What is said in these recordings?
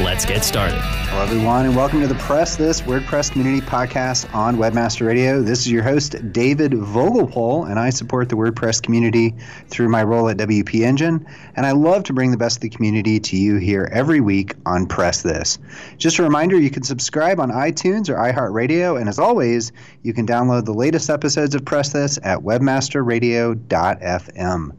Let's get started. Hello, everyone, and welcome to the Press This WordPress Community Podcast on Webmaster Radio. This is your host, David Vogelpohl, and I support the WordPress community through my role at WP Engine. And I love to bring the best of the community to you here every week on Press This. Just a reminder you can subscribe on iTunes or iHeartRadio, and as always, you can download the latest episodes of Press This at webmasterradio.fm.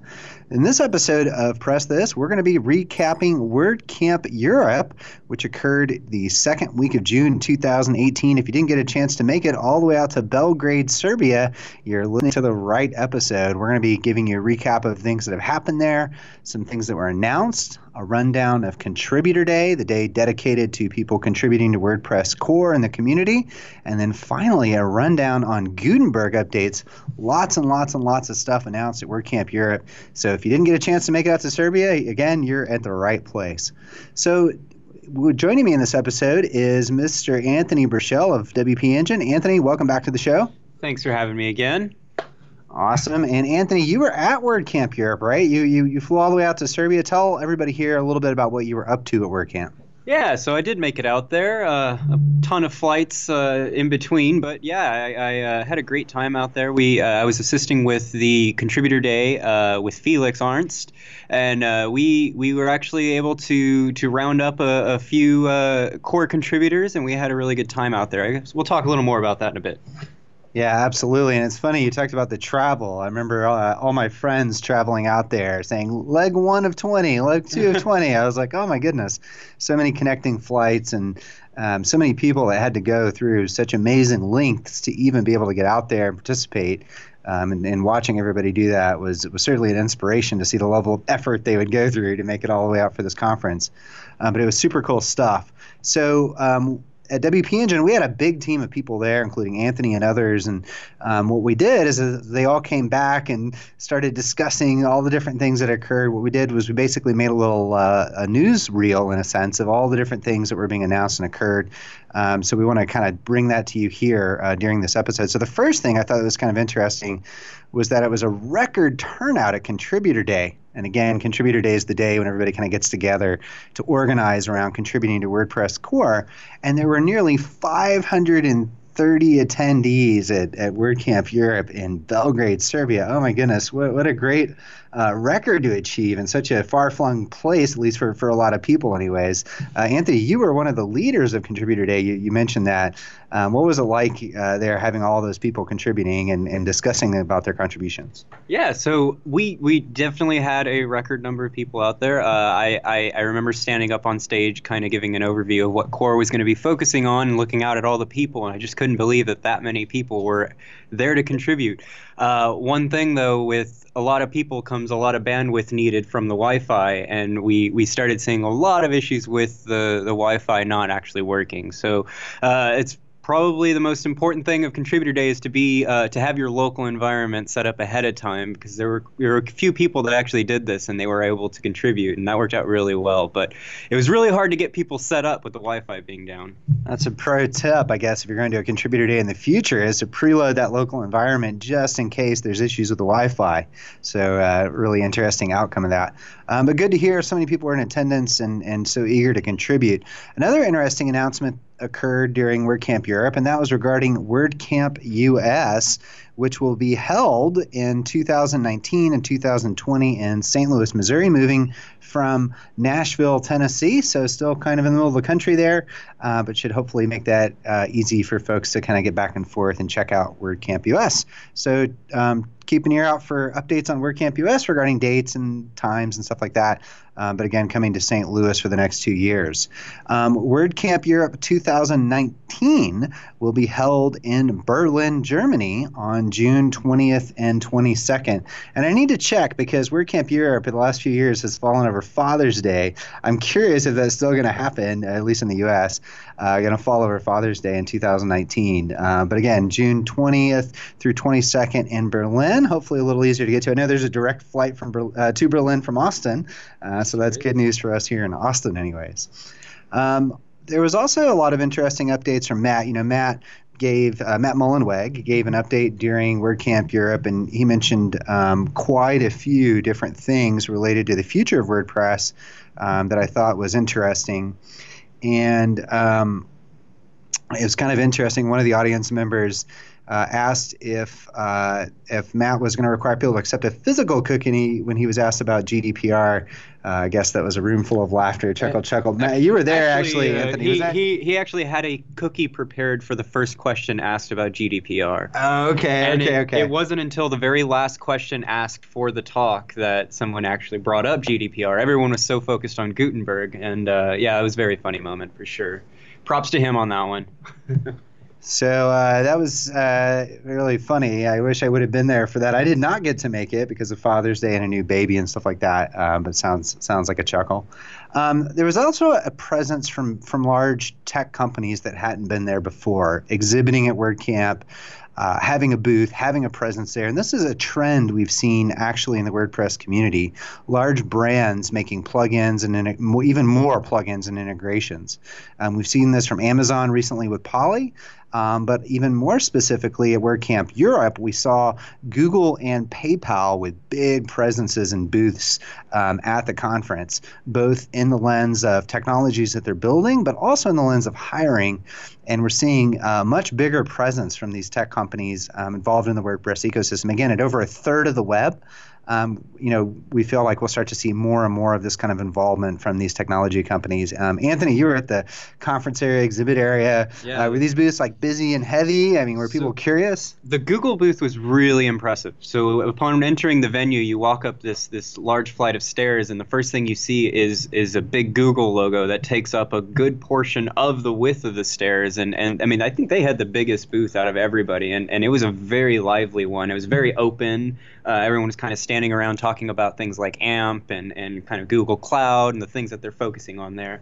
In this episode of Press This, we're going to be recapping WordCamp Europe, which occurred the second week of June 2018. If you didn't get a chance to make it all the way out to Belgrade, Serbia, you're listening to the right episode. We're going to be giving you a recap of things that have happened there, some things that were announced, a rundown of Contributor Day, the day dedicated to people contributing to WordPress core in the community, and then finally a rundown on Gutenberg updates. Lots and lots and lots of stuff announced at WordCamp Europe. So if you didn't get a chance to make it out to Serbia, again, you're at the right place. So joining me in this episode is Mr. Anthony Burchell of WP Engine. Anthony, welcome back to the show. Thanks for having me again. Awesome. And Anthony, you were at WordCamp Europe, right? You, you you flew all the way out to Serbia. Tell everybody here a little bit about what you were up to at WordCamp. Yeah, so I did make it out there. Uh, a ton of flights uh, in between, but yeah, I, I uh, had a great time out there. We uh, I was assisting with the contributor day uh, with Felix Arntz, and uh, we we were actually able to to round up a, a few core contributors, and we had a really good time out there. I guess we'll talk a little more about that in a bit. Yeah, absolutely. And it's funny you talked about the travel. I remember uh, all my friends traveling out there saying leg one of 20, leg two of 20. I was like, oh my goodness, so many connecting flights and um, so many people that had to go through such amazing lengths to even be able to get out there and participate. Um, and, and, watching everybody do that was was certainly an inspiration to see the level of effort they would go through to make it all the way out for this conference. Um, but it was super cool stuff. So um, at WP Engine, we had a big team of people there, including Anthony and others. And um, what we did is uh, they all came back and started discussing all the different things that occurred. What we did was we basically made a little uh, a news reel, in a sense, of all the different things that were being announced and occurred. Um, so we want to kind of bring that to you here uh, during this episode. So the first thing I thought was kind of interesting was that it was a record turnout at Contributor Day. And again, Contributor Day is the day when everybody kind of gets together to organize around contributing to WordPress core. And there were nearly 530 attendees at, at WordCamp Europe in Belgrade, Serbia. Oh my goodness, what, what a great uh, record to achieve in such a far flung place, at least for, for a lot of people, anyways. Uh, Anthony, you were one of the leaders of Contributor Day. You, you mentioned that. Um, what was it like uh, there having all those people contributing and, and discussing about their contributions? Yeah, so we we definitely had a record number of people out there. Uh, I, I, I remember standing up on stage, kind of giving an overview of what CORE was going to be focusing on, and looking out at all the people, and I just couldn't believe that that many people were there to contribute. Uh, one thing though, with a lot of people comes a lot of bandwidth needed from the Wi-Fi, and we we started seeing a lot of issues with the the Wi-Fi not actually working. So uh, it's probably the most important thing of contributor day is to be uh, to have your local environment set up ahead of time because there were there were a few people that actually did this and they were able to contribute and that worked out really well but it was really hard to get people set up with the wi-fi being down that's a pro tip i guess if you're going to do a contributor day in the future is to preload that local environment just in case there's issues with the wi-fi. So uh, really interesting outcome of that. Um, but good to hear so many people were in attendance and, and so eager to contribute. Another interesting announcement occurred during WordCamp Europe, and that was regarding WordCamp US, which will be held in 2019 and 2020 in St. Louis, Missouri, moving from Nashville, Tennessee. So, still kind of in the middle of the country there, uh, but should hopefully make that uh, easy for folks to kind of get back and forth and check out WordCamp US. So, um, keep an ear out for updates on WordCamp US regarding dates and times and stuff like that. Um, but again, coming to St. Louis for the next two years. Um, WordCamp Europe 2019 will be held in Berlin, Germany on June 20th and 22nd. And I need to check because WordCamp Europe in the last few years has fallen over Father's Day. I'm curious if that's still going to happen, at least in the U.S. Uh, going to fall over Father's Day in 2019. Uh, but again, June 20th through 22nd in Berlin. Hopefully, a little easier to get to. I know there's a direct flight from uh, to Berlin from Austin, uh, so that's good news for us here in Austin, anyways. Um, there was also a lot of interesting updates from Matt. You know, Matt gave uh, Matt Mullenweg gave an update during WordCamp Europe, and he mentioned um, quite a few different things related to the future of WordPress um, that I thought was interesting. And um, it was kind of interesting. One of the audience members uh, asked if uh, if Matt was going to require people to accept a physical cookie when he was asked about GDPR. Uh, I guess that was a room full of laughter. Chuckle, chuckle. Matt, you were there actually, actually Anthony. He, he, he actually had a cookie prepared for the first question asked about GDPR. Oh, okay, and okay, it, okay. It wasn't until the very last question asked for the talk that someone actually brought up GDPR. Everyone was so focused on Gutenberg, and uh, yeah, it was a very funny moment for sure. Props to him on that one. So uh, that was uh, really funny. I wish I would have been there for that. I did not get to make it because of Father's Day and a new baby and stuff like that. Um, but sounds sounds like a chuckle. Um, there was also a presence from from large tech companies that hadn't been there before, exhibiting at WordCamp. Uh, having a booth, having a presence there. And this is a trend we've seen actually in the WordPress community. Large brands making plugins and in, even more plugins and integrations. Um, we've seen this from Amazon recently with Polly. Um, but even more specifically at WordCamp Europe, we saw Google and PayPal with big presences and booths um, at the conference, both in the lens of technologies that they're building, but also in the lens of hiring. And we're seeing a much bigger presence from these tech companies um, involved in the WordPress ecosystem. Again, at over a third of the web um, you know, we feel like we'll start to see more and more of this kind of involvement from these technology companies. Um, Anthony, you were at the conference area, exhibit area. Yeah. Uh, were these booths like busy and heavy? I mean, were people so curious? The Google booth was really impressive. So upon entering the venue, you walk up this this large flight of stairs, and the first thing you see is is a big Google logo that takes up a good portion of the width of the stairs. And and I mean, I think they had the biggest booth out of everybody, and and it was a very lively one. It was very open. Uh, everyone was kind of standing around talking about things like AMP and, and kind of Google Cloud and the things that they're focusing on there.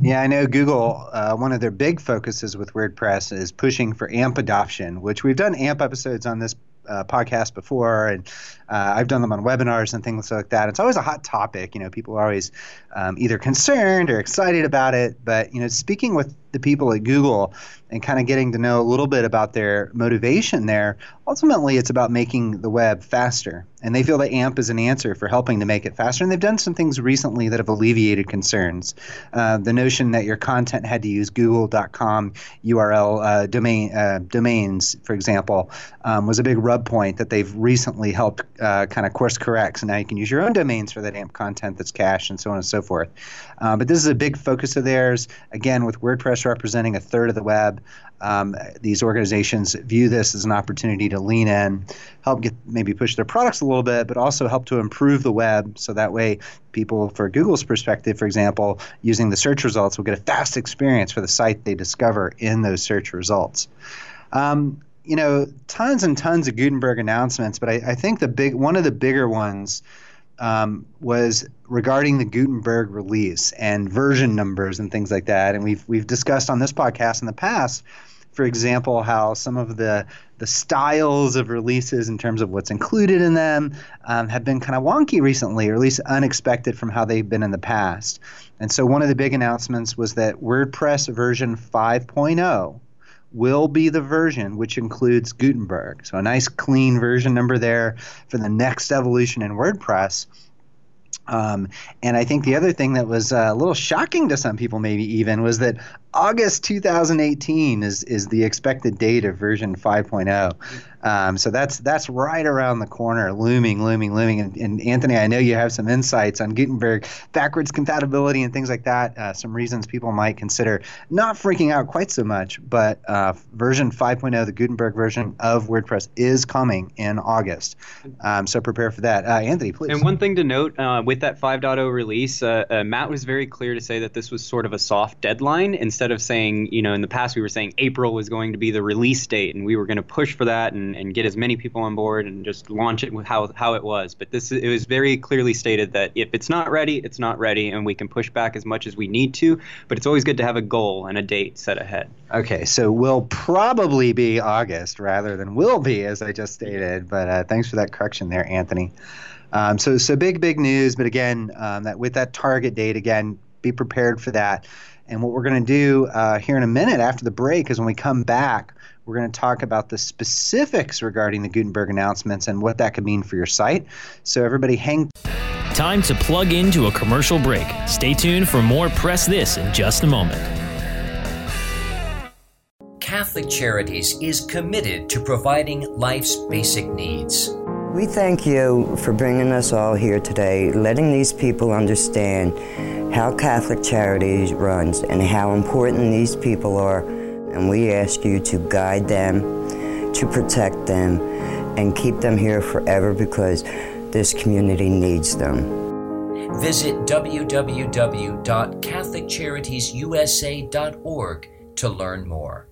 Yeah, I know Google, uh, one of their big focuses with WordPress is pushing for AMP adoption, which we've done AMP episodes on this uh, podcast before, and uh, I've done them on webinars and things like that. It's always a hot topic. You know, people are always um, either concerned or excited about it. But you know, speaking with the people at Google and kind of getting to know a little bit about their motivation there, ultimately it's about making the web faster. And they feel that AMP is an answer for helping to make it faster. And they've done some things recently that have alleviated concerns. Uh, the notion that your content had to use google.com URL uh, domain uh, domains, for example, um, was a big rub point that they've recently helped uh, kind of course correct. So now you can use your own domains for that AMP content that's cached and so on and so forth. Uh, but this is a big focus of theirs. Again, with WordPress WordPress representing a third of the web, um, these organizations view this as an opportunity to lean in, help get maybe push their products a little bit, but also help to improve the web. So that way, people, for Google's perspective, for example, using the search results, will get a fast experience for the site they discover in those search results. Um, you know, tons and tons of Gutenberg announcements, but I, I think the big one of the bigger ones um, was regarding the Gutenberg release and version numbers and things like that. And we've we've discussed on this podcast in the past for example, how some of the the styles of releases in terms of what's included in them um, have been kind of wonky recently, or at least unexpected from how they've been in the past. And so one of the big announcements was that WordPress version 5.0 will be the version which includes Gutenberg. So a nice clean version number there for the next evolution in WordPress. Um, and I think the other thing that was uh, a little shocking to some people, maybe even, was that August 2018 is is the expected date of version 5.0. Um, so that's that's right around the corner, looming, looming, looming. And, and, Anthony, I know you have some insights on Gutenberg backwards compatibility and things like that. Uh, some reasons people might consider not freaking out quite so much, but uh, version 5.0, the Gutenberg version of WordPress, is coming in August. Um, so prepare for that. Uh, Anthony, please. And one thing to note uh, with that 5.0 release, uh, uh, Matt was very clear to say that this was sort of a soft deadline instead of saying, you know, in the past we were saying April was going to be the release date and we were going to push for that and and, get as many people on board and just launch it with how how it was. But this it was very clearly stated that if it's not ready, it's not ready, and we can push back as much as we need to. But it's always good to have a goal and a date set ahead. Okay, so will probably be August rather than will be, as I just stated. But uh, thanks for that correction there, Anthony. Um, so so big big news, but again, um, that with that target date again, be prepared for that. And what we're going to do uh, here in a minute after the break is when we come back, we're going to talk about the specifics regarding the Gutenberg announcements and what that could mean for your site. So, everybody, hang. Time to plug into a commercial break. Stay tuned for more Press This in just a moment. Catholic Charities is committed to providing life's basic needs. We thank you for bringing us all here today, letting these people understand how Catholic Charities runs and how important these people are and we ask you to guide them, to protect them, and keep them here forever because this community needs them. Visit www.catholiccharitiesusa.org to learn more.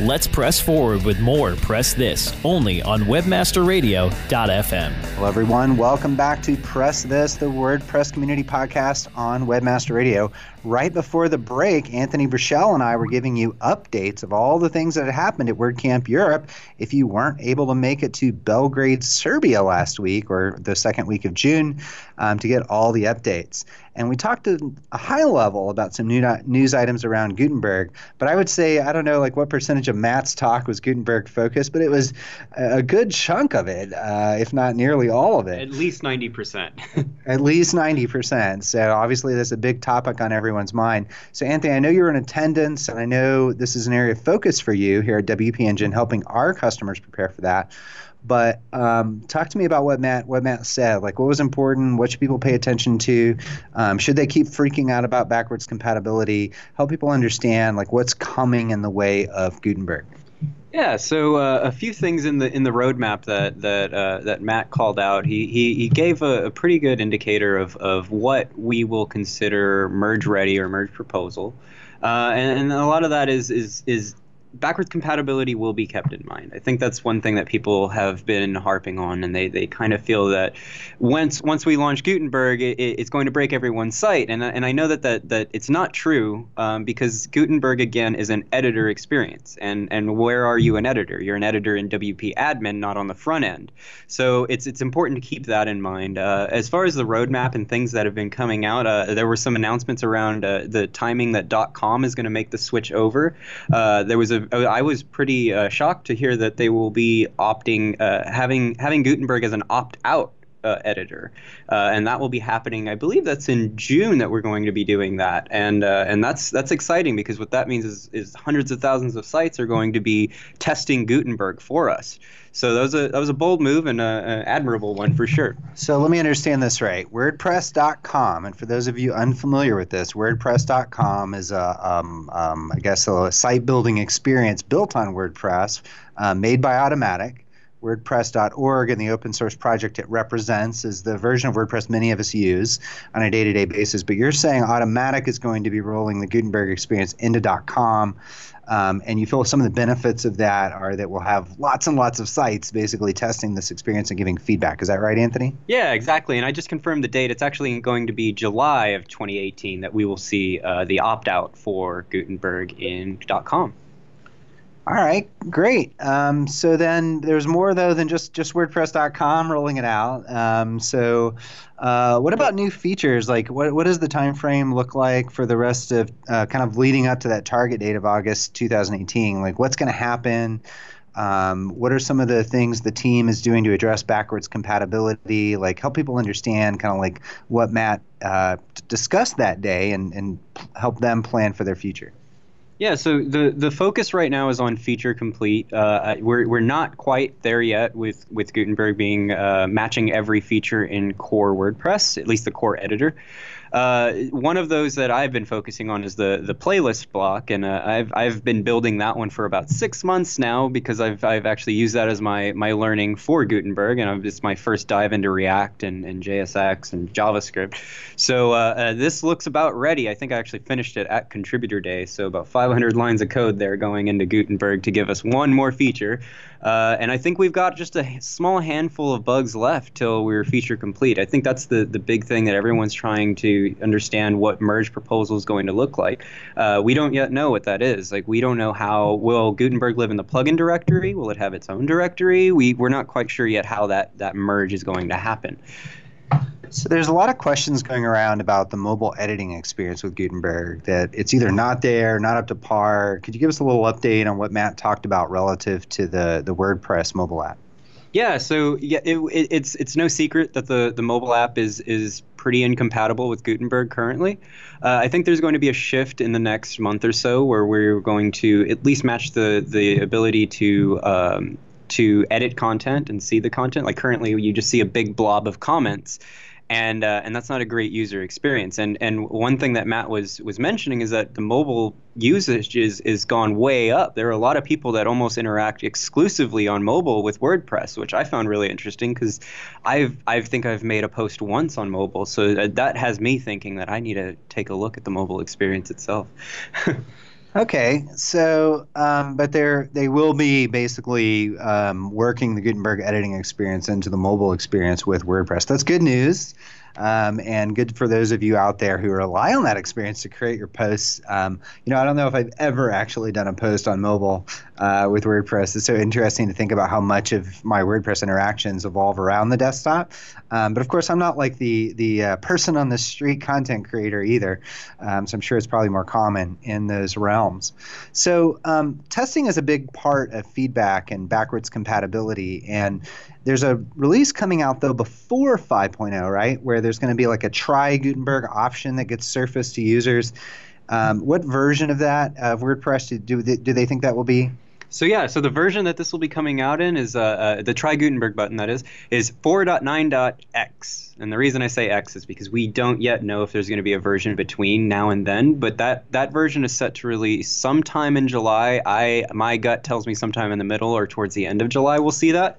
Let's press forward with more Press This only on webmasterradio.fm. Hello, everyone. Welcome back to Press This, the WordPress community podcast on Webmaster Radio. Right before the break, Anthony Burchell and I were giving you updates of all the things that had happened at WordCamp Europe. If you weren't able to make it to Belgrade, Serbia last week or the second week of June um, to get all the updates. And we talked at a high level about some new news items around Gutenberg. But I would say, I don't know like what percentage of Matt's talk was Gutenberg focused, but it was a good chunk of it, uh, if not nearly all of it. At least 90%. at least 90%. So obviously, that's a big topic on everyone's mind. So, Anthony, I know you're in attendance, and I know this is an area of focus for you here at WP Engine, helping our customers prepare for that. But um, talk to me about what Matt what Matt said. Like, what was important? What should people pay attention to? Um, should they keep freaking out about backwards compatibility? Help people understand like what's coming in the way of Gutenberg. Yeah, so uh, a few things in the in the roadmap that that uh, that Matt called out. He he, he gave a, a, pretty good indicator of, of what we will consider merge ready or merge proposal, uh, and, and, a lot of that is is is backwards compatibility will be kept in mind. I think that's one thing that people have been harping on, and they, they kind of feel that once once we launch Gutenberg, it, it's going to break everyone's site. And, and I know that, that, that it's not true um, because Gutenberg, again, is an editor experience. And, and where are you an editor? You're an editor in WP admin, not on the front end. So it's, it's important to keep that in mind. Uh, as far as the roadmap and things that have been coming out, uh, there were some announcements around uh, the timing that .com is going to make the switch over. Uh, there was a I was pretty uh, shocked to hear that they will be opting uh, having having Gutenberg as an opt out uh, editor, uh, and that will be happening. I believe that's in June that we're going to be doing that, and uh, and that's that's exciting because what that means is is hundreds of thousands of sites are going to be testing Gutenberg for us. So that was a that was a bold move and an admirable one for sure. So let me understand this right. WordPress.com, and for those of you unfamiliar with this, WordPress.com is a um, um, I guess a site building experience built on WordPress, uh, made by Automattic. WordPress.org and the open source project it represents is the version of WordPress many of us use on a day to day basis. But you're saying Automattic is going to be rolling the Gutenberg experience into .com. Um, and you feel some of the benefits of that are that we'll have lots and lots of sites basically testing this experience and giving feedback. Is that right, Anthony? Yeah, exactly. And I just confirmed the date. It's actually going to be July of 2018 that we will see uh, the opt out for Gutenberg in .com. All right, great. Um, so then there's more though than just just WordPress.com rolling it out. Um, so uh, what about new features? Like what what does the time frame look like for the rest of uh, kind of leading up to that target date of August 2018? Like what's going to happen? Um, what are some of the things the team is doing to address backwards compatibility? Like help people understand kind of like what Matt uh, discussed that day and and help them plan for their future. Yeah, so the the focus right now is on feature complete. Uh, we're we're not quite there yet with with Gutenberg being uh, matching every feature in core WordPress, at least the core editor. Uh, one of those that I've been focusing on is the the playlist block, and uh, I've I've been building that one for about six months now because I've I've actually used that as my my learning for Gutenberg, and it's my first dive into React and, and JSX and JavaScript. So uh, uh, this looks about ready. I think I actually finished it at Contributor Day, so about 500 lines of code there going into Gutenberg to give us one more feature. Uh, and I think we've got just a small handful of bugs left till we're feature complete. I think that's the, the big thing that everyone's trying to understand what merge proposal is going to look like. Uh, we don't yet know what that is. Like we don't know how will Gutenberg live in the plugin directory? Will it have its own directory? We we're not quite sure yet how that that merge is going to happen. So there's a lot of questions going around about the mobile editing experience with Gutenberg that it's either not there, not up to par. Could you give us a little update on what Matt talked about relative to the the WordPress mobile app? Yeah, so yeah, it, it, it's it's no secret that the, the mobile app is is pretty incompatible with Gutenberg currently. Uh, I think there's going to be a shift in the next month or so where we're going to at least match the the ability to um, to edit content and see the content. Like currently, you just see a big blob of comments and uh, and that's not a great user experience. And and one thing that Matt was was mentioning is that the mobile usage is is gone way up. There are a lot of people that almost interact exclusively on mobile with WordPress, which I found really interesting because I've I think I've made a post once on mobile, so that, that has me thinking that I need to take a look at the mobile experience itself. Okay, so um, but they're they will be basically um, working the Gutenberg editing experience into the mobile experience with WordPress. That's good news um, and good for those of you out there who rely on that experience to create your posts. Um, you know, I don't know if I've ever actually done a post on mobile uh, with WordPress. It's so interesting to think about how much of my WordPress interactions evolve around the desktop. Um, but of course, I'm not like the the uh, person on the street content creator either. Um, so I'm sure it's probably more common in those realms. So um, testing is a big part of feedback and backwards compatibility and there's a release coming out though before 5.0, right? Where there's going to be like a try Gutenberg option that gets surfaced to users. Um, what version of that of WordPress do, do they, do they think that will be? So yeah, so the version that this will be coming out in is uh, uh, the try Gutenberg button. That is is 4.9.x, and the reason I say X is because we don't yet know if there's going to be a version between now and then. But that that version is set to release sometime in July. I my gut tells me sometime in the middle or towards the end of July. We'll see that.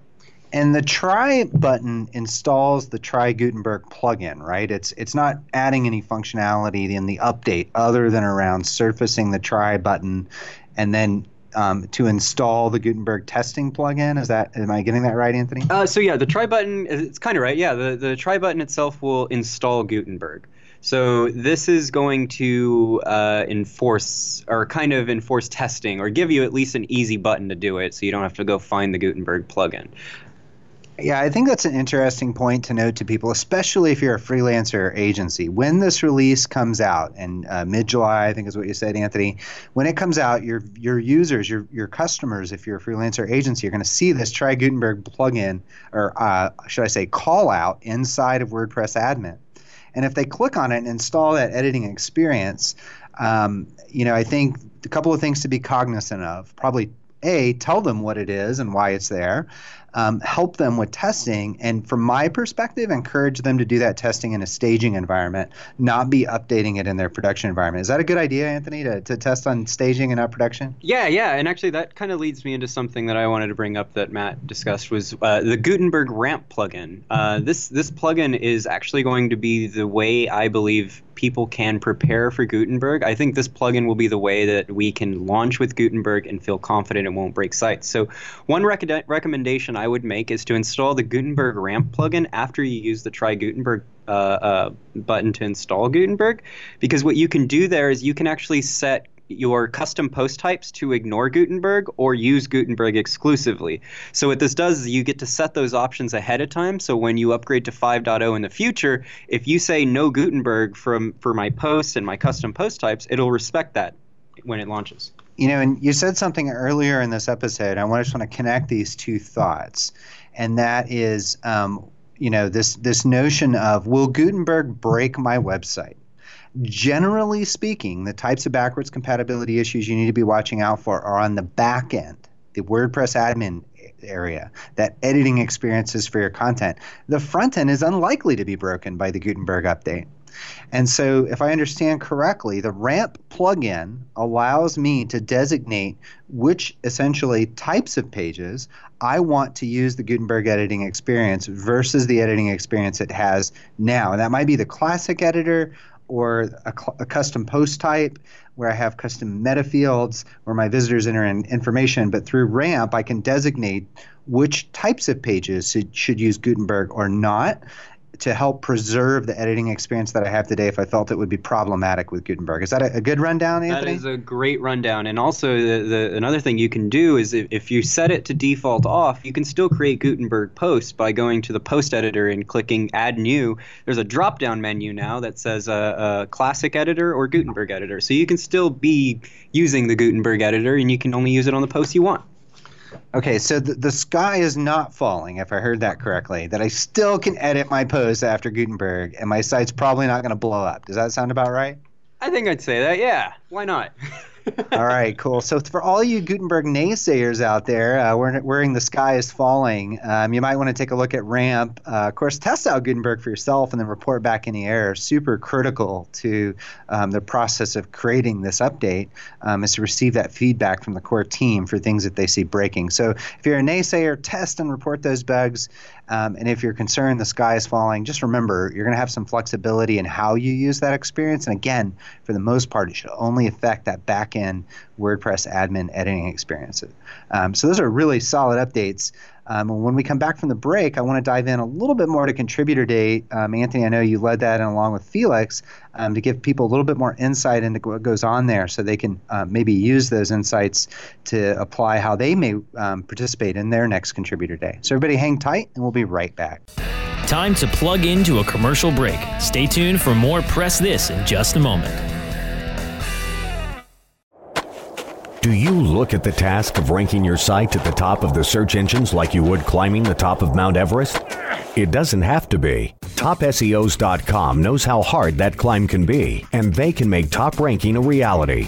And the try button installs the try Gutenberg plugin, right? It's it's not adding any functionality in the update other than around surfacing the try button and then um, to install the Gutenberg testing plugin. Is that am I getting that right, Anthony? Uh, so yeah, the try button it's kind of right. Yeah, the the try button itself will install Gutenberg. So this is going to uh, enforce or kind of enforce testing or give you at least an easy button to do it so you don't have to go find the Gutenberg plugin. Yeah, I think that's an interesting point to note to people, especially if you're a freelancer agency. When this release comes out, and uh, mid July, I think is what you said, Anthony. When it comes out, your your users, your your customers, if you're a freelancer agency, you're going to see this Try Gutenberg plugin, or uh, should I say, call out inside of WordPress admin. And if they click on it and install that editing experience, um, you know, I think a couple of things to be cognizant of. Probably a tell them what it is and why it's there um, help them with testing, and from my perspective, encourage them to do that testing in a staging environment, not be updating it in their production environment. Is that a good idea, Anthony, to, to test on staging and not production? Yeah, yeah, and actually that kind of leads me into something that I wanted to bring up that Matt discussed was uh, the Gutenberg ramp plugin. Uh, this this plugin is actually going to be the way I believe people can prepare for Gutenberg. I think this plugin will be the way that we can launch with Gutenberg and feel confident it won't break sites. So, one rec- recommendation I would make is to install the Gutenberg ramp plugin after you use the Try Gutenberg uh, uh, button to install Gutenberg, because what you can do there is you can actually set your custom post types to ignore Gutenberg or use Gutenberg exclusively. So what this does is you get to set those options ahead of time. So when you upgrade to 5.0 in the future, if you say no Gutenberg from for my posts and my custom post types, it'll respect that when it launches. You know, and you said something earlier in this episode. I just want to connect these two thoughts, and that is, um, you know, this this notion of will Gutenberg break my website? Generally speaking, the types of backwards compatibility issues you need to be watching out for are on the back end, the WordPress admin area, that editing experiences for your content. The front end is unlikely to be broken by the Gutenberg update. And so, if I understand correctly, the ramp plugin allows me to designate which essentially types of pages I want to use the Gutenberg editing experience versus the editing experience it has now. And that might be the classic editor or a, a, custom post type where I have custom meta fields where my visitors enter in information. But through RAMP, I can designate which types of pages should, should use Gutenberg or not to help preserve the editing experience that I have today if I felt it would be problematic with Gutenberg. Is that a, a good rundown, Anthony? That is a great rundown. And also, the, the another thing you can do is if, if you set it to default off, you can still create Gutenberg posts by going to the post editor and clicking Add New. There's a drop down menu now that says uh, uh, Classic Editor or Gutenberg Editor. So you can still be using the Gutenberg editor and you can only use it on the posts you want. Okay, so the, the sky is not falling, if I heard that correctly, that I still can edit my posts after Gutenberg, and my site's probably not going to blow up. Does that sound about right? I think I'd say that, yeah. Why not? all right, cool. So for all you Gutenberg naysayers out there, uh, wearing the sky is falling, um, you might want to take a look at RAMP. Uh, of course, test out Gutenberg for yourself and then report back any errors. Super critical to um, the process of creating this update um, is to receive that feedback from the core team for things that they see breaking. So if you're a naysayer, test and report those bugs. Um, and if you're concerned the sky is falling, just remember you're going to have some flexibility in how you use that experience. And again, for the most part, it should only affect that back end WordPress admin editing experience. Um, so those are really solid updates. Um, when we come back from the break, I want to dive in a little bit more to contributor day. Um, Anthony, I know you led that and along with Felix um, to give people a little bit more insight into what goes on there so they can uh, maybe use those insights to apply how they may um, participate in their next contributor day. So everybody hang tight and we'll be right back. Time to plug into a commercial break. Stay tuned for more Press This in just a moment. Do you look at the task of ranking your site at the top of the search engines like you would climbing the top of Mount Everest? It doesn't have to be. TopSEOs.com knows how hard that climb can be, and they can make top ranking a reality.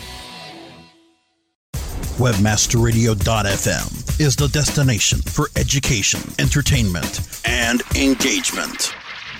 Webmasterradio.fm is the destination for education, entertainment, and engagement.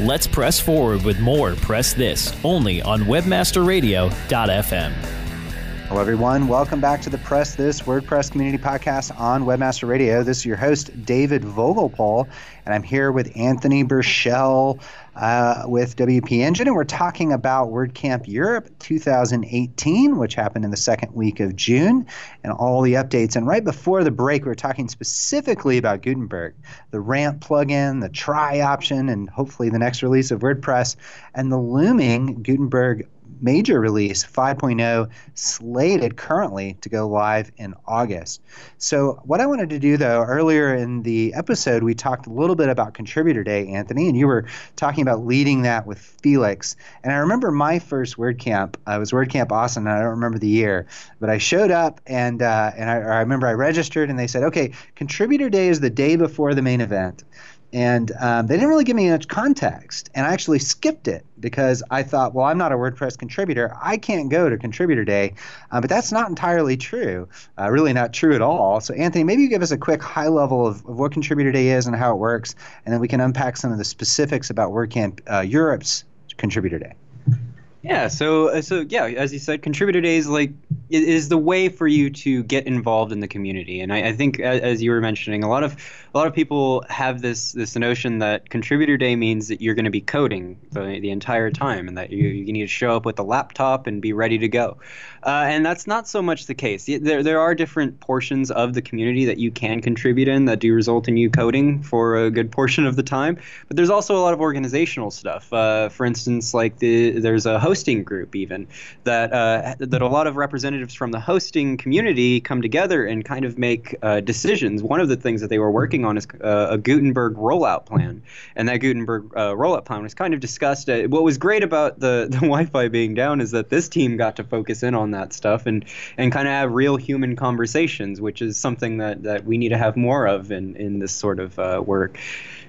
Let's press forward with more Press This only on WebmasterRadio.fm. Hello, everyone. Welcome back to the Press This WordPress Community Podcast on Webmaster Radio. This is your host, David Vogelpohl, and I'm here with Anthony Burchell uh, with WP Engine, and we're talking about WordCamp Europe 2018, which happened in the second week of June, and all the updates. And right before the break, we are talking specifically about Gutenberg, the ramp plugin, the try option, and hopefully the next release of WordPress, and the looming Gutenberg major release 5.0 slated currently to go live in August. So, what I wanted to do though, earlier in the episode, we talked a little bit about Contributor Day, Anthony, and you were talking about leading that with Felix. And I remember my first WordCamp, uh, was WordCamp Austin, and I don't remember the year, but I showed up and, uh, and I, I remember I registered and they said, okay, Contributor Day is the day before the main event and um, they didn't really give me much context and i actually skipped it because i thought well i'm not a wordpress contributor. I can't go to contributor day uh, but that's not entirely true uh, really not true at all. So anthony maybe you give us a quick high level of, of what contributor day is and how it works and then we can unpack some of the specifics about wordcamp uh, europe's contributor day yeah, so uh, so yeah, as you said, contributor days like is the way for you to get involved in the community, and I, I think as you were mentioning, a lot of a lot of people have this this notion that contributor day means that you're going to be coding the, the entire time and that you, you need to show up with a laptop and be ready to go. Uh, and that's not so much the case. There, there are different portions of the community that you can contribute in that do result in you coding for a good portion of the time. But there's also a lot of organizational stuff. Uh, for instance, like the, there's a hosting group even that uh, that a lot of representatives from the hosting community come together and kind of make uh, decisions. One of the things that they were working on is uh, a Gutenberg rollout plan, and that Gutenberg uh, rollout plan was kind of discussed. Uh, what was great about the, the Wi-Fi being down is that this team got to focus in on that stuff and and kind of have real human conversations, which is something that, that we need to have more of in in this sort of uh, work.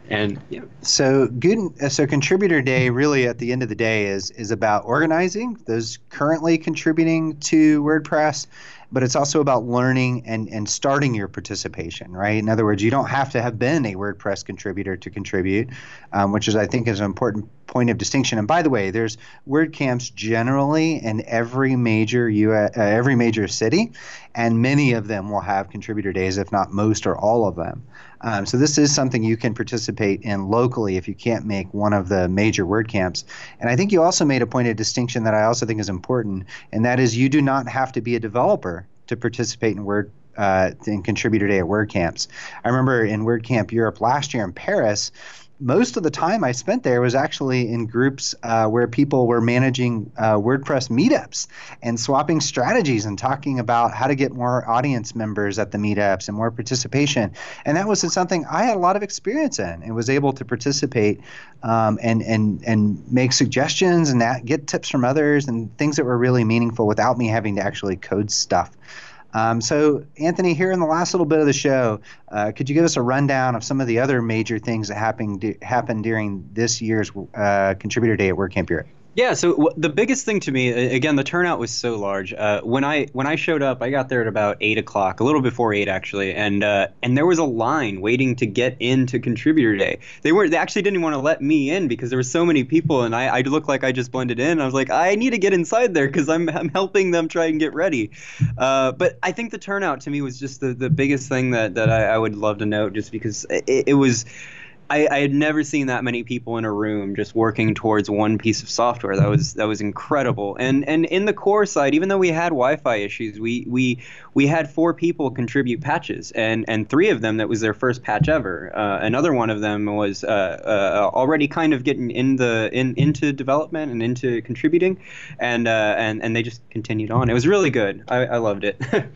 And yeah. so Guten, uh, so contributor day really at the end of the day is is about organizing those currently contributing to WordPress but it's also about learning and, and starting your participation, right? In other words, you don't have to have been a WordPress contributor to contribute, um, which is, I think, is an important point of distinction. And by the way, there's WordCamps generally in every major US, uh, every major city, and many of them will have contributor days, if not most or all of them. Um, so this is something you can participate in locally if you can't make one of the major WordCamps. And I think you also made a point of distinction that I also think is important, and that is you do not have to be a developer to participate in Word uh, in Contributor Day at WordCamps. I remember in WordCamp Europe last year in Paris most of the time I spent there was actually in groups uh, where people were managing uh, WordPress meetups and swapping strategies and talking about how to get more audience members at the meetups and more participation. And that was something I had a lot of experience in and was able to participate um, and and and make suggestions and that, get tips from others and things that were really meaningful without me having to actually code stuff. Um, so, Anthony, here in the last little bit of the show, uh, could you give us a rundown of some of the other major things that happened happened during this year's uh, Contributor Day at WordCamp Europe? Yeah, so w- the biggest thing to me, again, the turnout was so large. Uh, when I when I showed up, I got there at about eight o'clock, a little before eight actually, and uh, and there was a line waiting to get into Contributor Day. They weren't, they actually didn't want to let me in because there were so many people, and I, I looked like I just blended in. I was like, I need to get inside there because I'm I'm helping them try and get ready. Uh, but I think the turnout to me was just the, the biggest thing that that I, I would love to note, just because it, it was I, I, had never seen that many people in a room just working towards one piece of software. That was that was incredible. And and in the core side, even though we had Wi-Fi issues, we we we had four people contribute patches, and and three of them that was their first patch ever. Uh, another one of them was uh, uh, already kind of getting in the in into development and into contributing, and uh, and and they just continued on. It was really good. I, I loved it.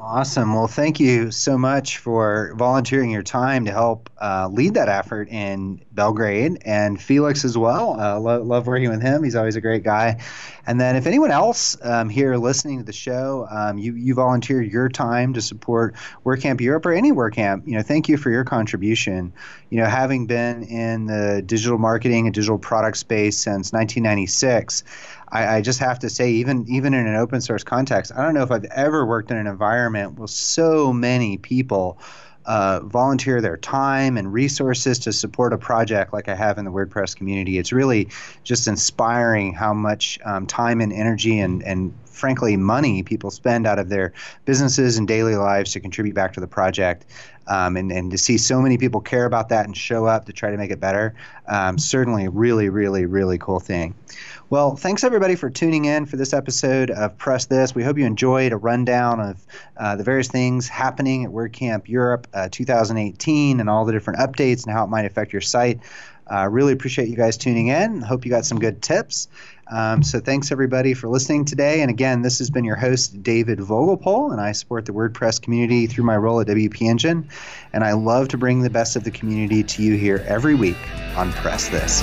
Awesome. Well, thank you so much for volunteering your time to help uh, lead that effort in Belgrade and Felix as well. Uh, lo- love working with him. He's always a great guy. And then, if anyone else um, here listening to the show, um, you you volunteered your time to support WordCamp Europe or any WordCamp, you know, thank you for your contribution. You know, having been in the digital marketing and digital product space since 1996. I, I, just have to say, even even in an open source context, I don't know if I've ever worked in an environment with so many people uh, volunteer their time and resources to support a project like I have in the WordPress community. It's really just inspiring how much um, time and energy and, and frankly money people spend out of their businesses and daily lives to contribute back to the project. Um, and, and to see so many people care about that and show up to try to make it better, um, certainly really, really, really cool thing. Well, thanks everybody for tuning in for this episode of Press This. We hope you enjoyed a rundown of uh, the various things happening at WordCamp Europe uh, 2018 and all the different updates and how it might affect your site. Uh, really appreciate you guys tuning in. Hope you got some good tips. Um, so thanks everybody for listening today. And again, this has been your host David Vogelpohl, and I support the WordPress community through my role at WP Engine. And I love to bring the best of the community to you here every week on Press This.